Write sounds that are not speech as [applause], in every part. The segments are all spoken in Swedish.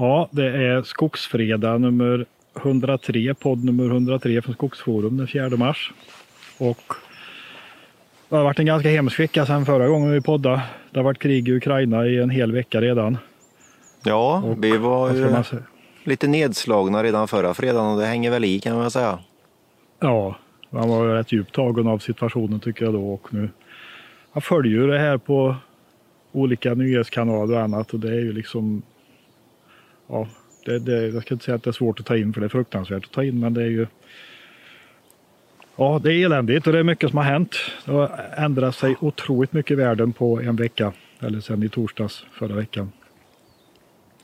Ja, det är Skogsfredag nummer 103, podd nummer 103 från Skogsforum den 4 mars. Och det har varit en ganska hemsk vecka sedan förra gången vi poddade. Det har varit krig i Ukraina i en hel vecka redan. Ja, Och vi var ju lite nedslagna redan förra fredagen och det hänger väl i kan man säga. Ja, man var rätt djupt tagen av situationen tycker jag då. Och nu, jag följer ju det här på olika nyhetskanaler och annat och det är ju liksom... Ja, det, det, jag ska inte säga att det är svårt att ta in för det är fruktansvärt att ta in men det är ju... Ja, det är eländigt och det är mycket som har hänt. Det har ändrat sig otroligt mycket i världen på en vecka. Eller sen i torsdags förra veckan.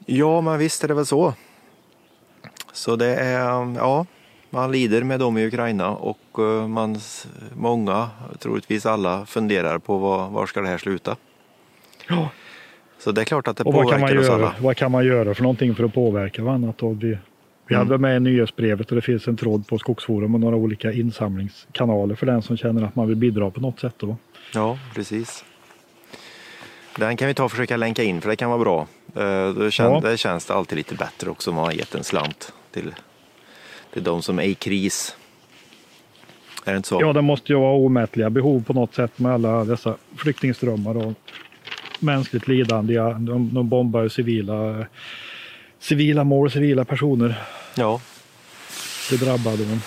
Ja, men visst är det väl så. Så det är, ja, man lider med dem i Ukraina och eh, man, många, troligtvis alla, funderar på var, var ska det här sluta. Ja. Så det är klart att det Och vad kan, man påverkar oss göra, alla. vad kan man göra för någonting för att påverka varandra? Vi vi Mm. hade med i nyhetsbrevet och det finns en tråd på Skogsforum och några olika insamlingskanaler för den som känner att man vill bidra på något sätt. Då. Ja, precis. Den kan vi ta och försöka länka in för det kan vara bra. Eh, Då kän, Ja. Det känns det alltid lite bättre också om man har gett en slant till, till de som är i kris. Är det inte så? Ja, det måste ju vara omätliga behov på något sätt med alla dessa flyktingströmmar och mänskligt lidande. Ja, de, de bombar ju civila, civila mål, civila personer. ja. Det drabbade dem.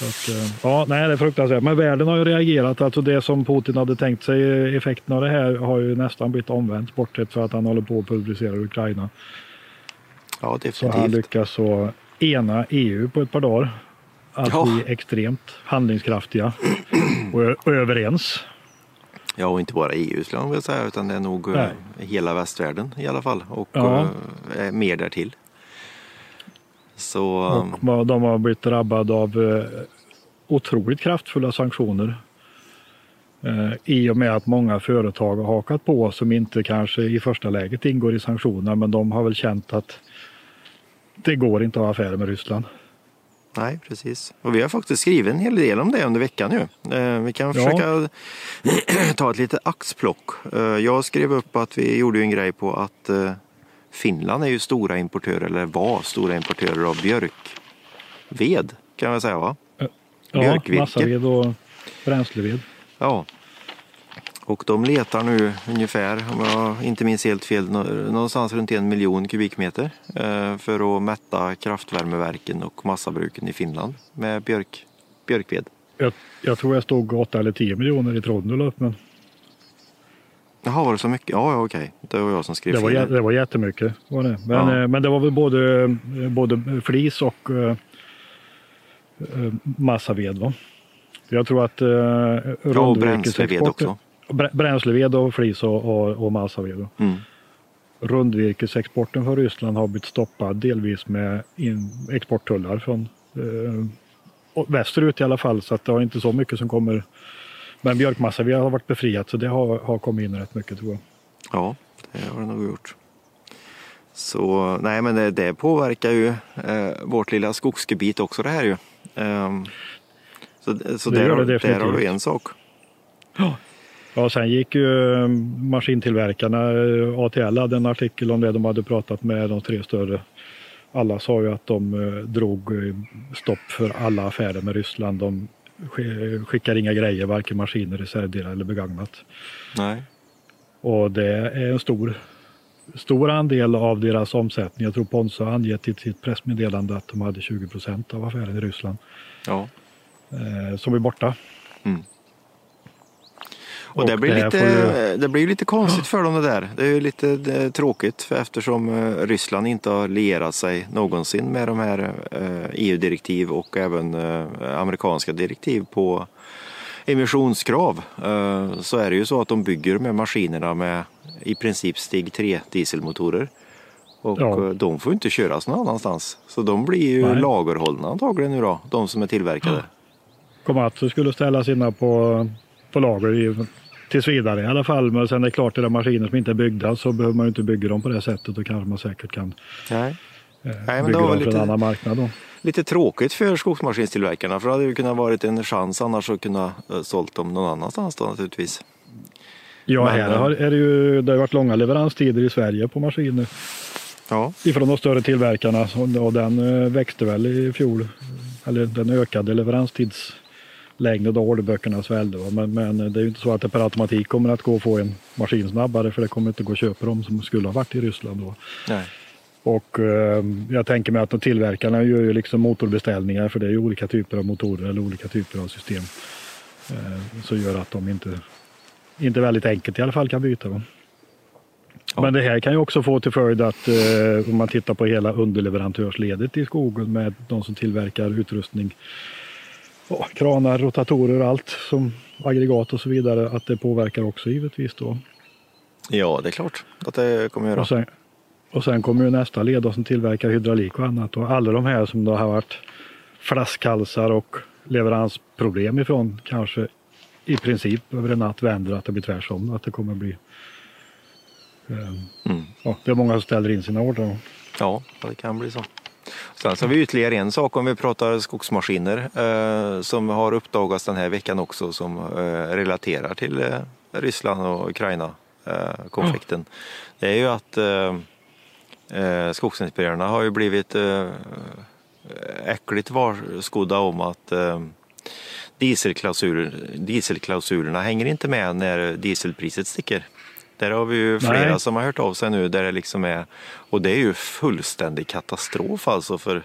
Att, eh, ja, nej, det är fruktansvärt. Men världen har ju reagerat. Alltså det som Putin hade tänkt sig, effekten av det här har ju nästan blivit omvänt. Bortsett för att han håller på att pulverisera Ukraina. ja, Så han definitivt. lyckas så ena EU på ett par dagar. Att Ja. bli extremt handlingskraftiga och, och överens. Ja, och inte bara EU skulle jag vilja säga, utan det är nog eh, Nej. hela västvärlden i alla fall. Och Ja. eh, mer därtill. Så Och de har blivit drabbade av eh, otroligt kraftfulla sanktioner. Eh, I och med att många företag har hakat på som inte kanske i första läget ingår i sanktionerna men de har väl känt att det går inte att ha affärer med Ryssland. Nej, precis. Och vi har faktiskt skrivit en hel del om det under veckan nu. Eh, vi kan Ja. försöka [clears throat] ta ett litet axplock. Eh, jag skrev upp att vi gjorde ju en grej på att eh, Finland är ju stora importörer, eller var stora importörer av björkved kan man säga va? Ja, Björkvirke. massaved och bränsleved. Ja. Och de letar nu ungefär, om jag inte minns helt fel, nå- någonstans runt en miljon kubikmeter eh, för att mätta kraftvärmeverken och massabruken i Finland med björk, björkved. Jag, jag tror jag stod 8 eller 10 miljoner i upp men Jaha, var det så mycket? Ja, ja okej. Det var jag som skrev det var, fel. det var jättemycket. Var det. Men, Ja. eh, men det var väl både, eh, både flis och massaved. Va? Jag tror att eh, Ja, och bränsleved också. Brä- Bränsleved och flis och, och, och massaved. Mm. Rundvirkesexporten från Ryssland har blivit stoppad delvis med in, exporttullar från eh, västerut i alla fall. Så att det har inte så mycket som kommer. Men björkmassaved har varit befriat så det har, har kommit in rätt mycket tror jag. Ja, det har det nog gjort. Så nej, men det, det påverkar ju eh, vårt lilla skogsgebiet också det här ju. Ehm, så så Det där, har- det där har du en sak. Ja, sen gick ju eh, maskintillverkarna, eh, ATL hade en artikel om det. De hade pratat med de tre större. Alla sa ju att de eh, drog stopp för alla affärer med Ryssland. De sk- skickar inga grejer, varken maskiner, reservdelar eller begagnat. Nej. Och det är en stor, stor andel av deras omsättning. Jag tror Ponsa har angett i sitt pressmeddelande att de hade 20 procent av affären i Ryssland Ja. som är borta. Och, det, blir lite, ju- det blir lite konstigt för dem det där. Det är ju lite det är tråkigt för eftersom eh, Ryssland inte har lierat sig någonsin med de här eh, EU-direktiv och även eh, amerikanska direktiv på emissionskrav så är det ju så att de bygger med maskinerna med i princip steg 3 dieselmotorer. Och Ja. de får inte köras någon annanstans. Så de blir ju Nej. lagerhållna antagligen nu då, de som är tillverkade. Komatsu skulle ställa sina på, på lager i, tills vidare i alla fall. Men sen är det klart, är det maskiner som inte är byggda så behöver man ju inte bygga dem på det sättet. Då kanske man säkert kan Nej. eh, men det var för en lite- annan marknad. Då. Lite tråkigt för skogsmaskinstillverkarna för det hade ju kunnat varit en chans annars att kunna eh, sålt dem någon annanstans då naturligtvis. Ja, Men, här eh, har, är det, ju, det har varit långa leveranstider i Sverige på maskiner. Ja. Ifrån de större tillverkarna och den växte väl i fjol. Eller den ökade leveranstidslängden då orderböckerna svällde. Men, men det är ju inte så att det per automatik kommer att gå att få en maskin snabbare för det kommer inte gå att köpa dem som skulle ha varit i Ryssland då. Nej. Och eh, jag tänker mig att de tillverkarna gör ju liksom motorbeställningar för det är ju olika typer av motorer eller olika typer av system. Eh, så gör att de inte, inte väldigt enkelt i alla fall kan byta. Ja. Men det här kan ju också få till följd att eh, om man tittar på hela underleverantörsledet i skogen med de som tillverkar utrustning, ja, kranar, rotatorer och allt som aggregat och så vidare, att det påverkar också givetvis då. Ja, det är klart att det kommer göra. Och sen, och sen kommer ju nästa led som tillverkar hydraulik och annat. Och alla de här som då har varit flaskhalsar och leveransproblem ifrån kanske i princip över en natt vänder att det blir tvärsom. Att det kommer bli... Eh, Mm. ja, det är många som ställer in sina order. Ja, det kan bli så. Sen så har vi ytterligare en sak om vi pratar skogsmaskiner eh, som har uppdagats den här veckan också som eh, relaterar till eh, Ryssland och Ukraina eh, konflikten. Det är ju att eh, eh, skogsinspektörerna har ju blivit eh, äckligt varskodda om att eh, dieselklausuler, dieselklausulerna hänger inte med när dieselpriset sticker. Där har vi ju flera Nej. som har hört av sig nu där det liksom är och det är ju fullständig katastrof alltså för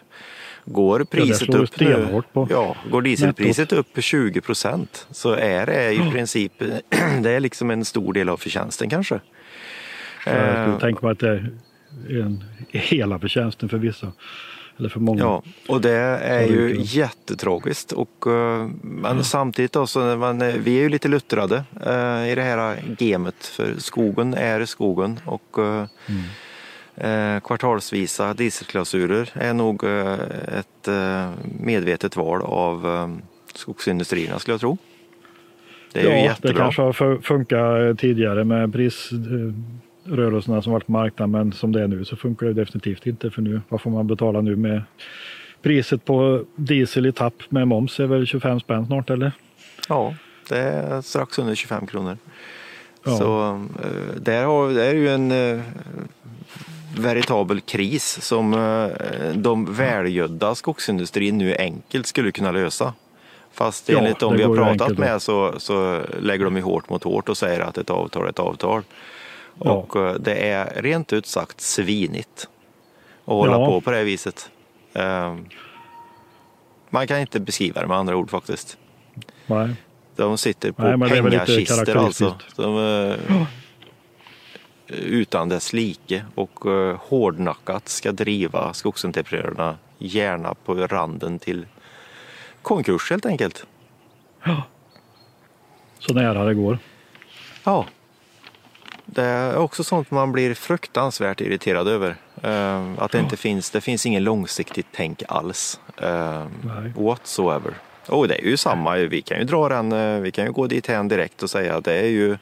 går priset slår upp nu, på ja, går dieselpriset upp 20 procent så är det i princip [clears throat] det är liksom en stor del av förtjänsten kanske. Jag skulle Eh, tänka mig att det är en, hela förtjänsten för vissa. Eller för många. Ja, och det är ju jättetragiskt. Och, eh, men samtidigt då, så man, eh, vi är ju lite luttrade eh, i det här gamet för skogen är skogen och Mm. eh, kvartalsvisa dieselklausuler är nog eh, ett eh, medvetet val av skogsindustrierna skulle jag tro. Det är ju ja, det jättebra. kanske har fu- funkat tidigare med prisrörelserna som varit på marknaden men som det är nu så funkar det definitivt inte för nu, vad får man betala nu med priset på diesel i tapp med moms är väl 25 spänn snart eller? Ja, det är strax under 25 kronor. Ja. Så eh, där har, det är ju en eh, veritabel kris som eh, de välgödda skogsindustrin nu enkelt skulle kunna lösa. Fast Ja, enligt de det vi har pratat med så, så lägger de ju hårt mot hårt och säger att ett avtal är ett avtal. Ja. Och eh, det är rent ut sagt svinigt att hålla Ja. på på det viset. Eh, Man kan inte beskriva det med andra ord faktiskt. Nej. De sitter på Nej, pengakistor alltså. De, eh, utan dess like och eh, hårdnackat ska driva skogsentreprenörerna gärna på randen till konkurs helt enkelt. Så nära det går. Ja. Det är också sånt man blir fruktansvärt irriterad över. Eh, att det inte finns, det finns ingen långsiktigt tänk alls. Eh, Nej. whatsoever. Och det är ju samma, vi kan ju dra den, eh, vi kan ju gå dit här direkt och säga att det är ju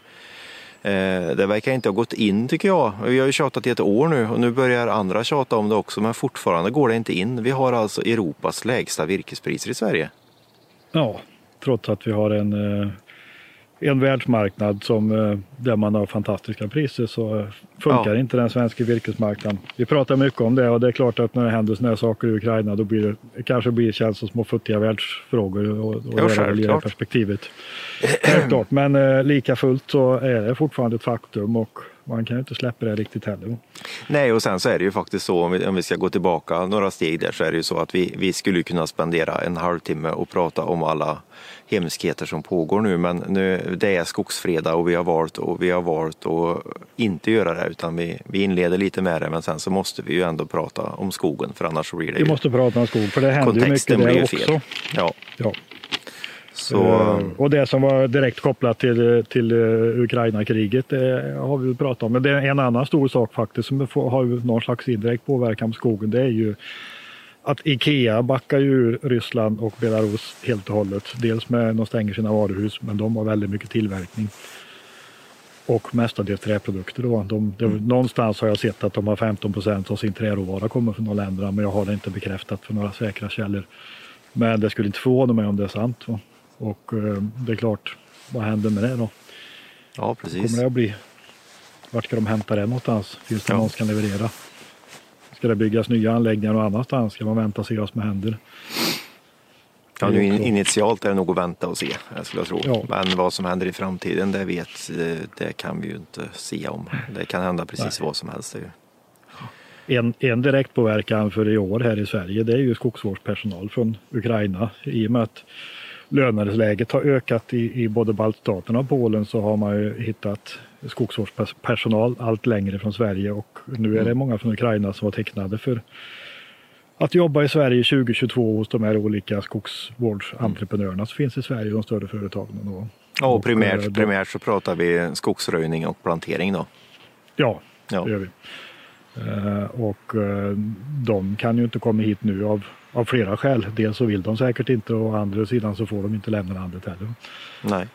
det verkar inte ha gått in tycker jag. Vi har ju tjatat i ett år nu och nu börjar andra tjata om det också men fortfarande går det inte in. Vi har alltså Europas lägsta virkespriser i Sverige. Ja, trots att vi har en, en världsmarknad som, eh, där man har fantastiska priser så funkar Ja. inte den svenska virkesmarknaden. Vi pratar mycket om det och det är klart att när det händer sådana här saker i Ukraina då blir det, det kanske blir känns som små futtiga världsfrågor och, och i det självklart. perspektivet. Självklart, men eh, lika fullt så är det fortfarande ett faktum och man kan ju inte släppa det riktigt heller. Nej, och sen så är det ju faktiskt så om vi, om vi ska gå tillbaka några steg där så är det ju så att vi, vi skulle kunna spendera en halvtimme och prata om alla hemskheter som pågår nu men nu, det är skogsfredag och vi har valt och vi har valt att inte göra det utan vi, vi inleder lite med det men sen så måste vi ju ändå prata om skogen för annars blir det Vi ju måste prata om skog för det händer ju mycket där ju också. fel. Ja, Ja. så Eh, Och det som var direkt kopplat till, till eh, Ukraina-kriget har vi väl pratat om. Men det är en annan stor sak faktiskt som har ju någon slags indirekt påverkan på skogen. Det är ju att Ikea backar ju Ryssland och Belarus helt och hållet. Dels med att de stänger sina varuhus men de har väldigt mycket tillverkning. Och mestadels träprodukter. Då. De, de, Någonstans har jag sett att de har 15 procent av sin träråvara kommer från de länderna men jag har det inte bekräftat för några säkra källor. Men det skulle inte förvåna mig om det är sant. Va? Och eh, det är klart, vad händer med det då? ja precis. Kommer det att bli? Vart ska de hämta det någonstans? Finns det Ja. någon som kan leverera? Ska det byggas nya anläggningar någon annanstans? Ska man vänta och se vad som händer? Ja, nu initialt är det nog att vänta och se, jag skulle tro. Ja. Men vad som händer i framtiden, det vet, det kan vi ju inte se om. Det kan hända precis Nej. vad som helst. En, en direktpåverkan för i år här i Sverige, det är ju skogsvårdspersonal från Ukraina. I och med att löneläget har ökat i, i både baltstaterna och Polen så har man ju hittat skogsvårdspersonal allt längre från Sverige och nu är det mm. många från Ukraina som var tecknade för att jobba i Sverige 2022 hos de här olika skogsvårdsentreprenörerna som finns i Sverige, de större företagen. Och, ja, och primärt, och, primärt så pratar vi skogsröjning och plantering då? Ja, ja. det gör vi. Uh, och uh, de kan ju inte komma hit nu av, av flera skäl. Dels så vill de säkert inte och å andra sidan så får de inte lämna landet heller. Nej.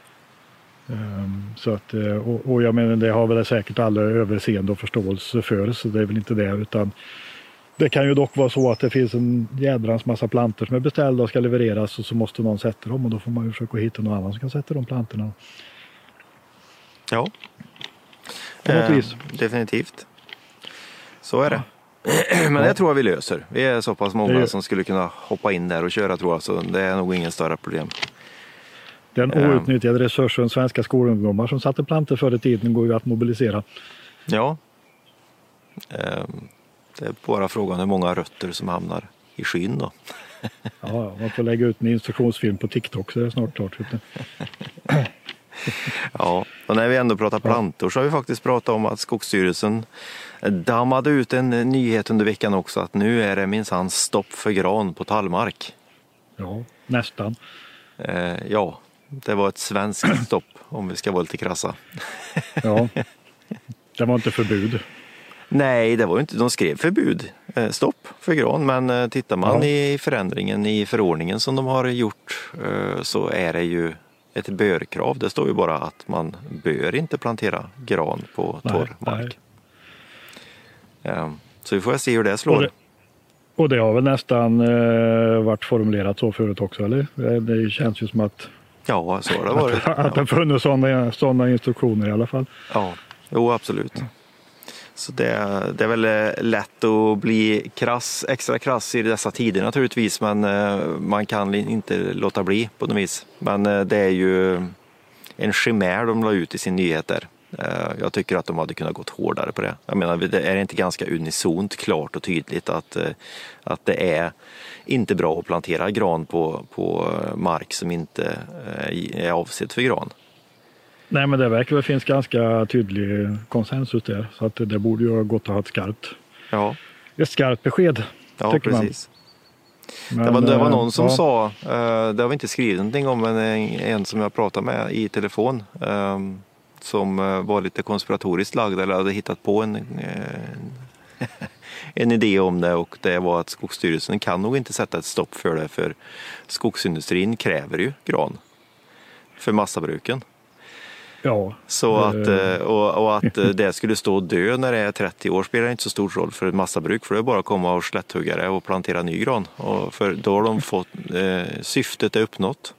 Um, så att, och, och jag menar det har väl säkert alla överseende och förståelse för så det är väl inte det utan det kan ju dock vara så att det finns en jädrans massa plantor som är beställda och ska levereras och så måste någon sätta dem och då får man ju försöka hitta någon annan som kan sätta de plantorna. Ja, på något eh, vis. definitivt. Så är det. Men det tror jag vi löser. Vi är så pass många som skulle kunna hoppa in där och köra tror jag, så det är nog ingen större problem. Den outnyttjade resursen svenska skolungdomar som satte plantor förr i tiden går ju att mobilisera. Ja. Um det är bara frågan hur många rötter som hamnar i skyn då. [laughs] ja, man får lägga ut en instruktionsfilm på TikTok så är det snart klart. [laughs] ja, och när vi ändå pratar plantor så har vi faktiskt pratat om att Skogsstyrelsen dammade ut en nyhet under veckan också att nu är det minsann stopp för gran på tallmark. Ja, nästan. Eh, ja, det var ett svenskt [clears throat] stopp om vi ska vara lite krassa. ja, det var inte förbud. Nej, det var inte, de skrev förbud, eh, stopp för gran, men eh, tittar man ja. i förändringen i förordningen som de har gjort eh, så är det ju ett börkrav. Det står ju bara att man bör inte plantera gran på torr mark. Så vi får se hur det slår. Och det, och det har väl nästan varit formulerat så förut också, eller? Det känns ju som att Ja, så har det varit. Att, att det funnits sådana, sådana instruktioner i alla fall. Ja, jo absolut. Så det, det är väl eh, lätt att bli krass, extra krass i dessa tider naturligtvis men eh, man kan inte låta bli på något vis. Men eh, det är ju en chimär de la ut i sin nyheter. Jag tycker att de hade kunnat gått hårdare på det. Jag menar, det är inte ganska unisont klart och tydligt att, att det är inte bra att plantera gran på, på mark som inte är avsedd för gran. Nej, men det verkar det finns ganska tydlig konsensus där. Så att det borde ju ha gått att ha ett skarpt, ja. ett skarpt besked. Ja, precis. Men, det, var, det var någon som ja. sa, det har vi inte skrivit någonting om, men en som jag pratade med i telefon som var lite konspiratoriskt lagd eller hade hittat på en, en idé om det och det var att Skogsstyrelsen kan nog inte sätta ett stopp för det för skogsindustrin kräver ju gran för massabruken. Ja. Så att, eh, och, och, att eh, det skulle stå och dö när det är 30 år spelar inte så stor roll för ett massabruk för det är bara att komma och slätthugga det och plantera ny gran. Och för då har de fått, eh, syftet är uppnått.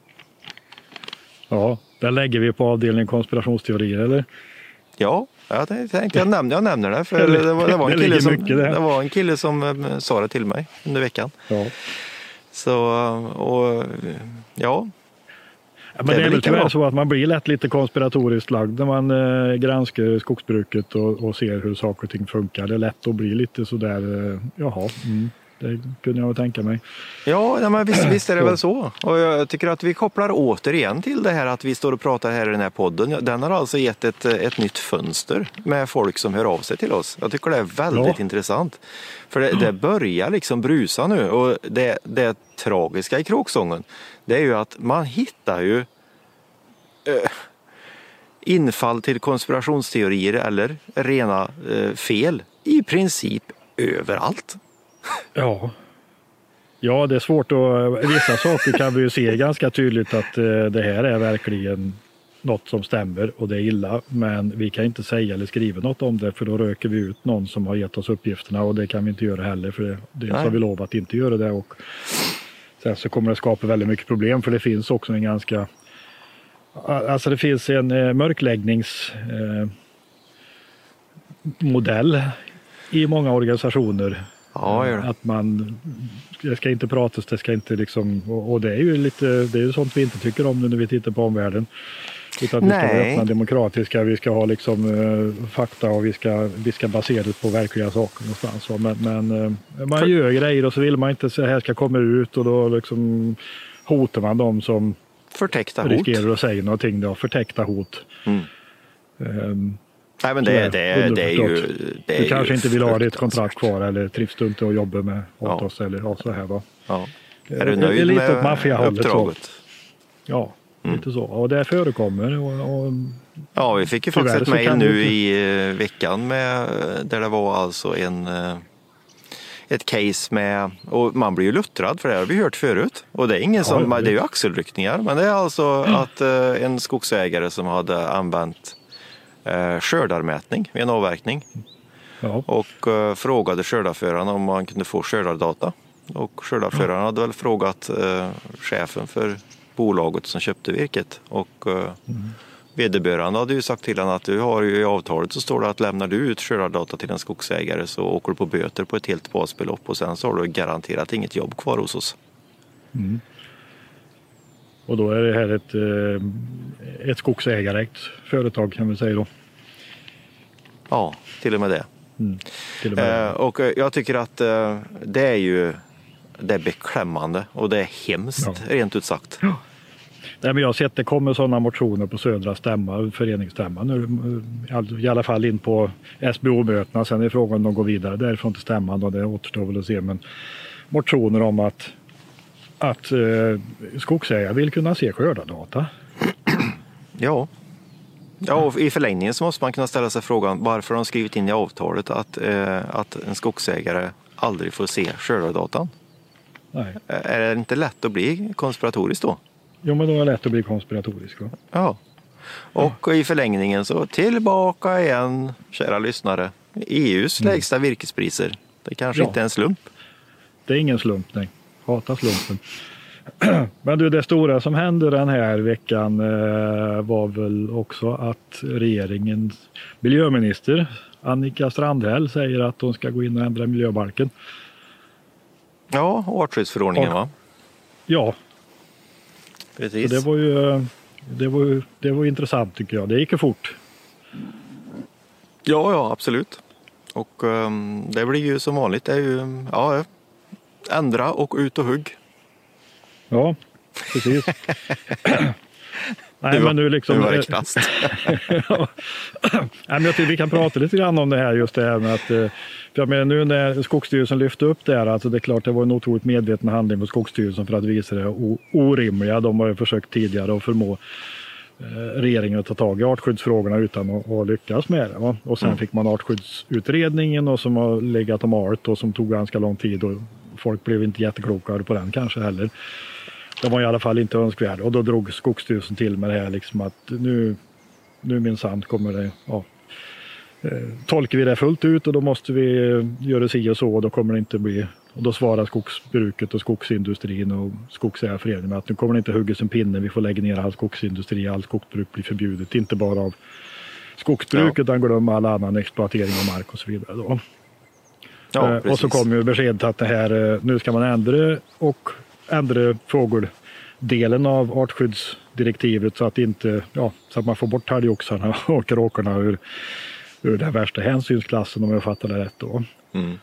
Ja, där lägger vi på avdelningen konspirationsteorier eller? Ja, jag tänkte jag nämner, jag nämner det för det var, det var, en, kille som, det var en kille som eh, sa det till mig under veckan. Ja. Så, och ja, Ja, men det är väl tyvärr så att man blir lätt lite konspiratoriskt lagd när man eh, granskar skogsbruket och, och, ser hur saker och ting funkar. Det är lätt att bli lite sådär, eh, jaha, mm, det kunde jag väl tänka mig. Ja, men visst, visst är det väl så. Och jag tycker att vi kopplar återigen till det här att vi står och pratar här i den här podden. Den har alltså gett ett, ett nytt fönster med folk som hör av sig till oss. Jag tycker det är väldigt ja. intressant. För det, det, börjar liksom brusa nu och det, det tragiska i kråksången det är ju att man hittar ju eh, infall till konspirationsteorier eller rena eh, fel i princip överallt. Ja. Ja, det är svårt att... Vissa saker kan vi ju se ganska tydligt att eh, det här är verkligen något som stämmer och det är illa. Men vi kan inte säga eller skriva något om det för då röker vi ut någon som har gett oss uppgifterna och det kan vi inte göra heller för det, det har vi lovat att inte göra det. Och Sen så kommer det skapa väldigt mycket problem för det finns också en ganska Alltså det finns en eh, mörkläggningsmodell eh, i många organisationer Ja, gör det. Att man, det ska inte pratas, det ska inte liksom, och, och det är ju lite, det är ju sånt vi inte tycker om nu när vi tittar på omvärlden. Utan vi ska vara Nej. öppna, demokratiska, vi ska ha liksom eh, fakta och vi ska, vi ska basera det på verkliga saker någonstans. va. Men, men eh, man gör grejer och så vill man inte så här ska komma ut och då liksom hotar man dem som Förtäckta hot. riskerar att säga någonting. Då, förtäckta hot. Mm. Ehm, Nej, men det, det, det är ju... Det är du kanske inte vill ha ditt kontrakt kvar eller trivs du inte att jobba med åt oss eller ja, så här va. Ja. Eh, Är du det är nöjd lite med maffiahållet så. uppdraget? Ja, Mm. lite så. Och det förekommer. Och, och, Ja, vi fick ju faktiskt ett mejl nu inte- i eh, veckan med, där det var alltså en, eh, ett case med, och man blir ju luttrad för det har vi hört förut. Och det är ingen som, ja, det är ju axelryckningar, men det är alltså att eh, en skogsägare som hade använt eh, skördarmätning vid en avverkning. Ja, och eh, frågade skördarföraren om man kunde få skördardata. Och skördarföraren hade väl frågat eh, chefen för bolaget som köpte virket. Och eh, vederbörande hade ju sagt till honom att du har ju i avtalet så står det att lämnar du ut skördardata till en skogsägare så åker du på böter på ett helt basbelopp och sen så har du garanterat inget jobb kvar hos oss. Och då är det här ett, eh, ett skogsägarägt företag kan vi säga då. Ja, till och med det. Till och med. Eh, och eh, jag tycker att eh, det är ju det är beklämmande och det är hemskt Ja. rent ut sagt. Nej, men jag har sett det kommer sådana motioner på Södra stämma, föreningsstämman nu, eh, i alla fall in på SBO-mötena. Sen är frågan om de går vidare därifrån till stämman och det återstår väl att se. Men motioner om att, att eh, skogsägare vill kunna se skördardata. Ja. Ja, och i förlängningen så måste man kunna ställa sig frågan varför har de skrivit in i avtalet att, eh, att en skogsägare aldrig får se skördardatan? Nej. Är det inte lätt att bli konspiratorisk då? Jo, men då är det lätt att bli konspiratorisk. Va? Ja. Och i förlängningen så tillbaka igen, kära lyssnare. EUs lägsta virkespriser. Det kanske Ja. inte är en slump. Det är ingen slump, nej. Hatar slumpen. [clears throat] Men du, det stora som hände den här veckan eh, var väl också att regeringens miljöminister Annika Strandhäll säger att hon ska gå in och ändra miljöbalken. Ja, artskyddsförordningen va? Ja, så Precis. det var ju det var, ju- det var intressant tycker jag. Det gick ju fort. Ja, ja, absolut. Och ehm, det blir ju som vanligt. Det är ju, ja, ändra och ut och hugg. Ja, precis. [laughs] Nej, men nu liksom, nu var det eh, knast. [laughs] Ja. Nej, men jag tycker vi kan prata lite grann om det här just det här med att för jag menar, nu när Skogsstyrelsen lyfte upp det här, alltså det är klart det var en otroligt medveten handling på Skogsstyrelsen för att visa det orimliga. De har ju försökt tidigare att förmå eh, regeringen att ta tag i artskyddsfrågorna utan att, att lyckas med det. Va? Och sen fick man artskyddsutredningen och som har legat om art och som tog ganska lång tid och folk blev inte jätteklokare på den kanske heller. Den var i alla fall inte önskvärd och då drog Skogsstyrelsen till med det här liksom att nu, nu minsann kommer det, ja, eh, tolkar vi det fullt ut och då måste vi eh, göra si och så och då kommer det inte bli och då svarar skogsbruket och skogsindustrin och skogsägarföreningen att nu kommer det inte huggas en pinne, vi får lägga ner all skogsindustri, all skogsbruk blir förbjudet, inte bara av skogsbruk Ja. utan glöm all annan exploatering av mark och så vidare. Då. Ja, Eh, och så kom ju beskedet att det här, eh, nu ska man ändra och ändra fågeldelen av artskyddsdirektivet så att, inte, ja, så att man får bort talgoxarna [laughs] och kråkorna ur, ur den värsta hänsynsklassen om jag fattar det rätt. Då. Mm.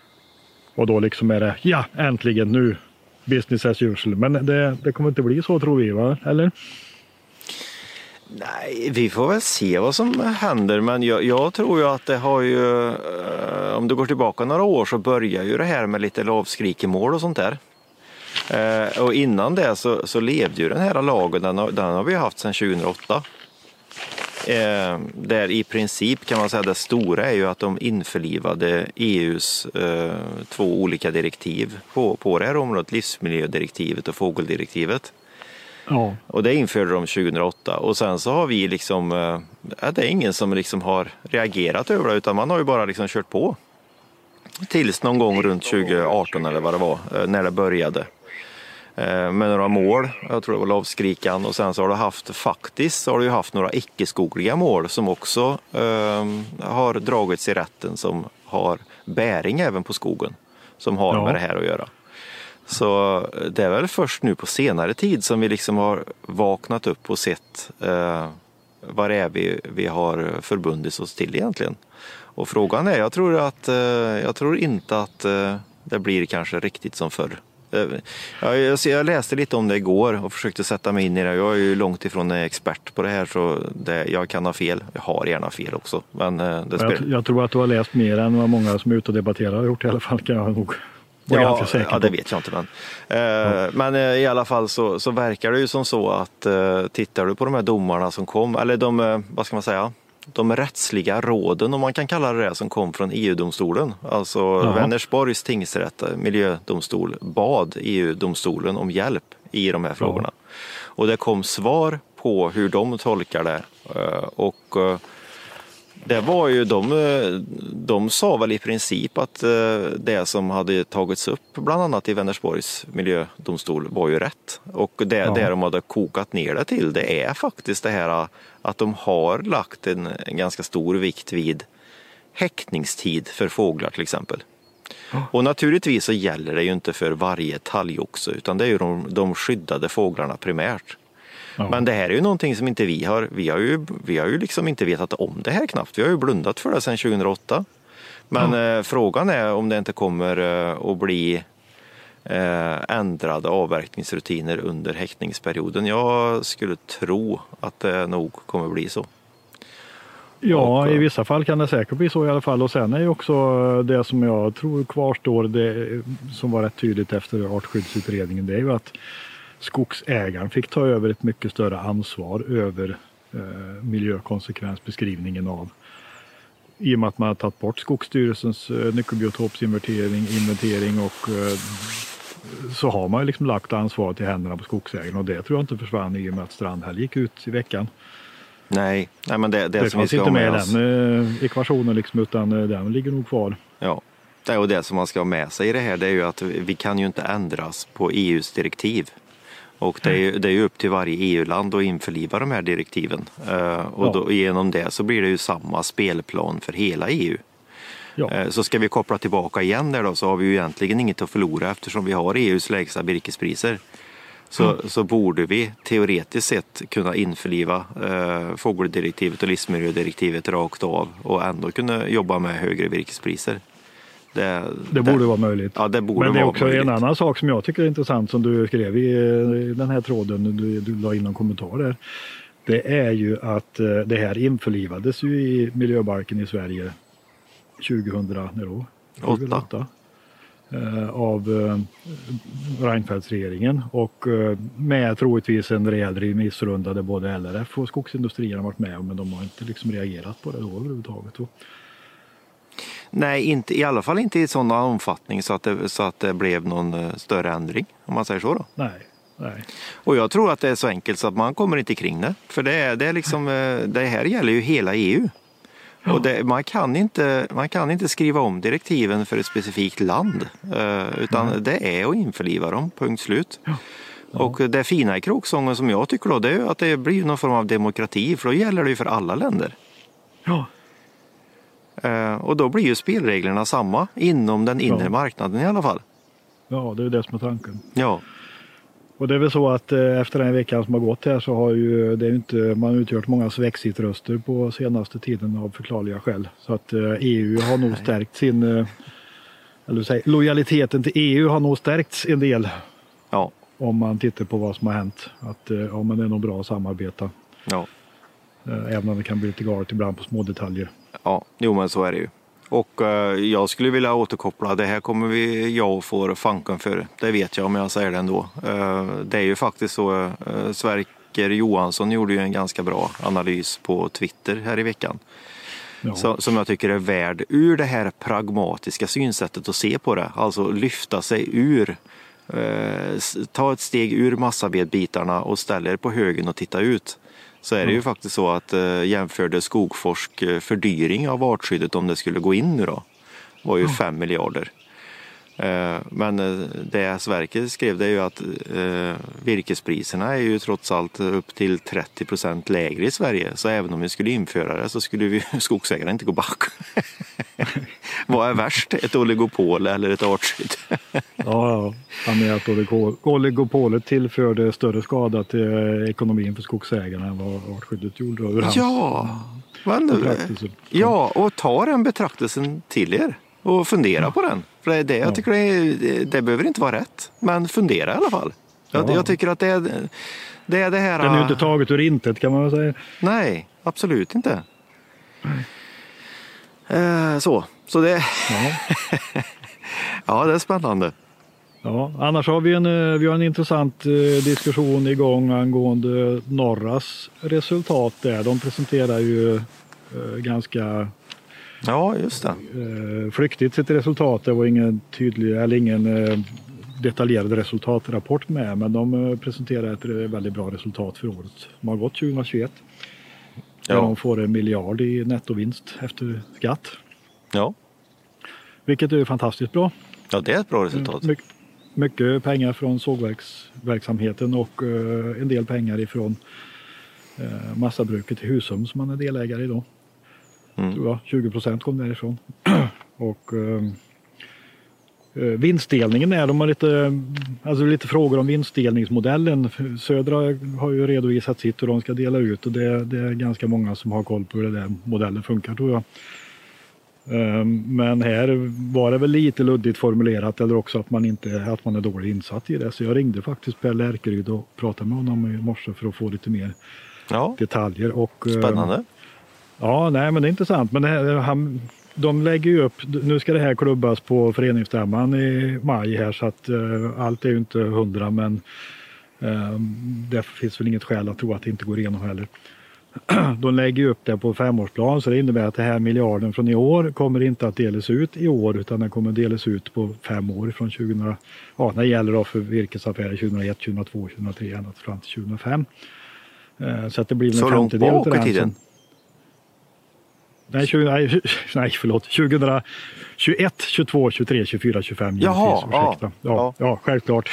Och då liksom är det, ja äntligen nu, business as usual. Men det, det kommer inte bli så tror vi, va? eller? Nej, vi får väl se vad som händer. Men jag, jag tror ju att det har ju, eh, om du går tillbaka några år så börjar ju det här med lite lavskrikemål och sånt där. Eh, och innan det så, så levde ju den här lagen, den har, den har vi haft sedan 2008. Eh, där i princip kan man säga det stora är ju att de införlivade EUs eh, två olika direktiv på, på det här området, livsmiljödirektivet och fågeldirektivet. Ja. Och det införde de 2008 och sen så har vi liksom, eh, ja, det är ingen som liksom har reagerat över det utan man har ju bara liksom kört på. Tills någon gång runt 2018 eller vad det var, eh, när det började. Eh, Med några mål, jag tror det var lavskrikan och sen så har du haft, faktiskt har du haft några icke-skogliga mål som också eh, har dragits i rätten som har bäring även på skogen. som har Ja. med det här att göra. Så det är väl först nu på senare tid som vi liksom har vaknat upp och sett eh, vad det är vi, vi har förbundit oss till egentligen. Och frågan är, jag tror, att, eh, jag tror inte att eh, det blir kanske riktigt som förr. Eh, Jag, läste lite om det igår och försökte sätta mig in i det. Jag är ju långt ifrån expert på det här så det, jag kan ha fel. Jag har gärna fel också. Men eh, det Jag, jag tror att du har läst mer än vad många som är ute och debatterar har gjort i alla fall kan jag nog säker ja, det vet jag inte. Men, eh, men eh, i alla fall så, så verkar det ju som så att eh, tittar du på de här domarna som kom, eller de, eh, vad ska man säga, de rättsliga råden om man kan kalla det det som kom från EU-domstolen. Alltså Ja. Vänersborgs tingsrätt, eh, miljödomstol, bad EU-domstolen om hjälp i de här frågorna. Och det kom svar på hur de tolkar det. Eh, Och det var ju de, eh, de sa väl i princip att eh, det som hade tagits upp bland annat i Vänersborgs miljödomstol var ju rätt. Och det, Ja. det de hade kokat ner det till det är faktiskt det här att de har lagt en, en ganska stor vikt vid häckningstid för fåglar till exempel. Och naturligtvis så gäller det ju inte för varje talgoxe utan det är ju de, de skyddade fåglarna primärt. Ja. Men det här är ju någonting som inte vi har, vi har ju, vi har ju liksom inte vetat om det här knappt. Vi har ju blundat för det sedan 2008. Men eh, frågan är om det inte kommer eh, att bli eh, ändrade avverkningsrutiner under häckningsperioden. Jag skulle tro att det nog kommer bli så. Ja, i eh, vissa fall kan det säkert bli så i alla fall. Och sen är ju också det som jag tror kvarstår, det som var rätt tydligt efter artskyddsutredningen, det är ju att skogsägaren fick ta över ett mycket större ansvar över eh, miljökonsekvensbeskrivningen av i och med att man har tagit bort Skogsstyrelsens eh, nyckelbiotopsinventering inventering och eh, så har man liksom lagt ansvaret i händerna på skogsägaren och det tror jag inte försvann i och med att Strandhäll gick ut i veckan. Nej, nej men det, det, Det som vi ska inte ha med med oss. den eh, ekvationen liksom, utan eh, den ligger nog kvar. Ja, det och det som man ska ha med sig i det här det är ju att vi kan ju inte ändras på EUs direktiv. Och det är, ju, det är upp till varje EU-land att införliva de här direktiven. Eh, och då, genom det så blir det ju samma spelplan för hela EU. Ja. Eh, Så ska vi koppla tillbaka igen där då så har vi ju egentligen inget att förlora eftersom vi har EUs lägsta virkespriser. Så, så borde vi teoretiskt sett kunna införliva eh, fågeldirektivet och livsmiljödirektivet rakt av och ändå kunna jobba med högre virkespriser. Det, Det borde vara möjligt. Ja, det borde Men det är också möjligt. en annan sak som jag tycker är intressant som du skrev i den här tråden, du, du la in en kommentar där. Det är ju att eh, det här införlivades ju i miljöbalken i Sverige 2000, när då? Åtta. 2008. Eh, av eh, Reinfeldtsregeringen och med troligtvis en rejäl remissrunda där både LRF och skogsindustrierna har varit med men de har inte liksom reagerat på det då överhuvudtaget. Nej, inte, i alla fall inte i sån omfattning så att, det, så att det blev någon eh, större ändring om man säger så. Då. Nej, nej. Och jag tror att det är så enkelt så att man kommer inte kring det. För det, är, det, är liksom, eh, det här gäller ju hela EU. Och det, man, kan inte, man kan inte skriva om direktiven för ett specifikt land. eh, Utan det är att införliva dem, punkt slut. Och det fina i kråksången som jag tycker då, det är att det blir någon form av demokrati. För då gäller det ju för alla länder. Ja, Och då blir ju spelreglerna samma inom den inre Ja. marknaden i alla fall. ja, det är det som är tanken. Ja, Och det är väl så att eh, efter den veckan som har gått här så har ju det inte, man utgjort många svexitröster på senaste tiden av förklarliga skäl. Så att eh, EU har nog stärkt sin, eh, eller säg, lojaliteten till EU har nog stärkts en del ja, om man tittar på vad som har hänt. Att eh, ja, men det är nog bra att samarbeta. ja. Eh, även om det kan bli lite galet ibland på små detaljer. Ja, jo men så är det ju. Och eh, jag skulle vilja återkoppla, det här kommer vi, jag få fanken för. Det vet jag om jag säger det ändå. Eh, det är ju faktiskt så, eh, Sverker Johansson gjorde ju en ganska bra analys på Twitter här i veckan. Ja. Så, som jag tycker är värd ur det här pragmatiska synsättet att se på det. Alltså lyfta sig ur, eh, ta ett steg ur massavedbitarna och ställa er på högen och titta ut. Så är det ju faktiskt så att eh, jämförde Skogforsk eh, fördyring av artskyddet om det skulle gå in nu då var ju 5 miljarder. Eh, men eh, det Sverker skrev det är ju att eh, virkespriserna är ju trots allt upp till 30 procent lägre i Sverige. Så även om vi skulle införa det så skulle vi [laughs] skogsägarna inte gå back. [laughs] Vad är värst? Ett oligopol eller ett artskydd? [laughs] ja, han menar att oligopolet tillförde större skada till ekonomin för skogsägarna än vad artskyddet gjorde. Ja, men, ja, och ta den betraktelsen till er och fundera på den. För det, är det, jag tycker det, är, det behöver inte vara rätt, men fundera i alla fall. Jag, jag tycker att det är det, är det här... Den är ju inte taget ur intet kan man väl säga. Nej, absolut inte. Eh, så, så det... Ja. [laughs] ja, det är spännande. Ja, annars har vi en, eh, vi har en intressant eh, diskussion igång angående Norras resultat där. De presenterar ju eh, ganska Ja, just det. Eh, flyktigt sitt resultat. Det var ingen tydlig eller ingen eh, detaljerad resultatrapport med men de eh, presenterar ett väldigt bra resultat för året som har gått 2021. Ja. de får en miljard i nettovinst efter skatt. Ja. Vilket är fantastiskt bra. Ja, det är ett bra resultat. My mycket pengar från sågverksverksamheten och en del pengar ifrån massabruket i Husum som man är delägare i då. Mm. Tror jag. 20 procent kom därifrån. [clears throat] och, ehm, eh, vinstdelningen är, de har lite, alltså lite frågor om vinstdelningsmodellen. Södra har ju redovisat sitt hur de ska dela ut och det, det är ganska många som har koll på hur den modellen funkar tror jag. Ehm, men här var det väl lite luddigt formulerat eller också att man, inte, att man är dåligt insatt i det. Så jag ringde faktiskt Per Lärkeryd och pratade med honom i morse för att få lite mer ja. detaljer. Och, ehm, Spännande. Ja, nej men det är intressant. Men här, han, de lägger ju upp, nu ska det här klubbas på föreningsstämman i maj här så att uh, allt är ju inte hundra men uh, det finns väl inget skäl att tro att det inte går igenom heller. [clears throat] de lägger ju upp det på femårsplan så det innebär att det här miljarden från i år kommer inte att delas ut i år utan den kommer att delas ut på fem år från 2000, ja det gäller då för virkesaffärer 2001, 2002, 2003 ända fram till 2005. Uh, så att det blir en så femtedel långt bak i tiden? Som, Nej, 20, nej, [laughs] nej, förlåt. 2021, 22, 23, 24, 25 Jaha, ja, ja, ja. ja, självklart.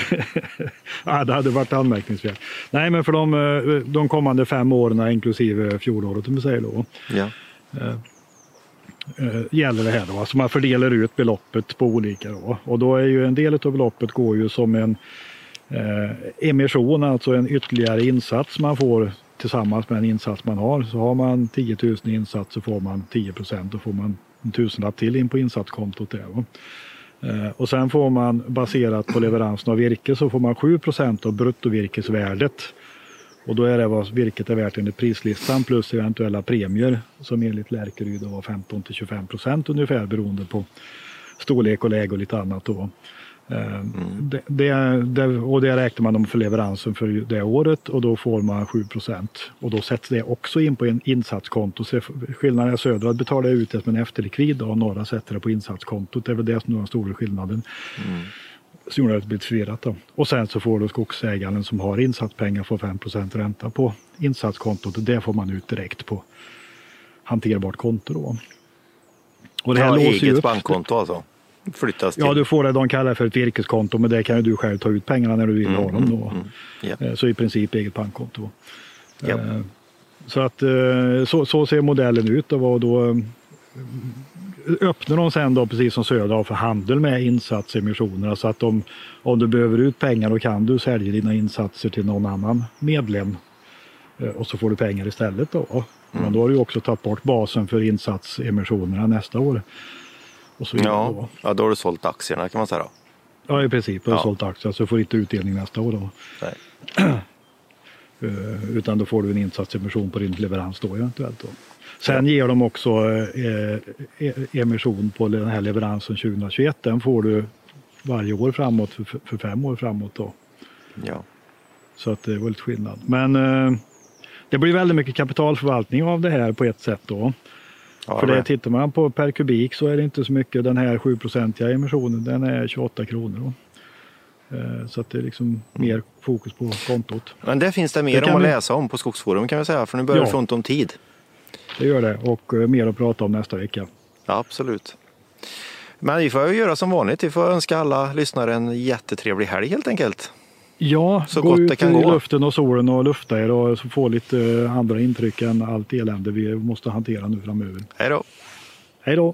[laughs] ja, det hade varit anmärkningsvärt. Nej, men för de, eh, de kommande fem åren, inklusive fjolåret om vi säger då. Ja. Eh, eh, gäller det här då. Alltså man fördelar ut beloppet på olika då. Och då är ju en del av beloppet går ju som en eh, emission, alltså en ytterligare insats man får tillsammans med en insats man har. Så har man 10 000 i insats så får man 10 procent. Då får man en tusenlapp till in på insatskontot. Där, eh, och sen får man baserat på leveransen av virke så får man 7 procent av bruttovirkesvärdet. Och då är det vad virket är värt enligt prislistan plus eventuella premier som enligt Lärkeryd var 15 till 25 procent ungefär beroende på storlek och läge och lite annat. Då. Mm. Det, det, det, och det räknar man om för leveransen för det året och då får man 7% och då sätts det också in på en insatskonto. Så skillnaden är södra betalar ut det som en efterlikvid och norra sätter det på insatskontot. Det är väl det som är den stora skillnaden. Mm. Som gjorde det lite förvirrat. Då. Och sen så får då skogsägaren som har insatspengar få 5% ränta på insatskontot och det får man ut direkt på hanterbart konto. Då. Och det här ja, eget upp. bankkonto alltså? Flyttas till? Ja, du får det de kallar för ett virkeskonto, men det kan ju du själv ta ut pengarna när du vill mm, ha dem. Då. Mm, yeah. Så i princip eget bankkonto. Yep. Så att eh, så, så, ser modellen ut och då eh, öppnar de sen då precis som Södra för handel med insatsemissioner. Så att om, om du behöver ut pengar då kan du sälja dina insatser till någon annan medlem och så får du pengar istället då. Mm. Men då har du också tagit bort basen för insatsemissionerna nästa år. Och så ja, då. ja, då har du sålt aktierna kan man säga. Då. Ja, i princip. Har ja. sålt aktier så du får inte utdelning nästa år. Då. [clears throat] Eh, utan då får du en insatsemission på din leverans då eventuellt. Då. Sen ger de också eh, eh emission på den här leveransen 2021. Den får du varje år framåt för, för fem år framåt. Då. Ja. Så att det är väldigt skillnad. Men eh, det blir väldigt mycket kapitalförvaltning av det här på ett sätt då. Ja, För det, tittar man på per kubik så är det inte så mycket. Den här 7-procentiga emissionen den är 28 kronor. Eh, så att det är liksom mer fokus på kontot. Men det finns det mer det om att vi... läsa om på Skogsforum kan vi säga, för nu börjar ja, ont om tid. Det gör det och eh, mer att prata om nästa vecka. Ja, absolut. Men vi får ju göra som vanligt. Vi får önska alla lyssnare en jättetrevlig helg helt enkelt. Ja, Så gå gott ut det kan i gå. luften och solen och lufta er och få lite eh, andra intryck än allt elände vi måste hantera nu framöver. Hej då! Hej då!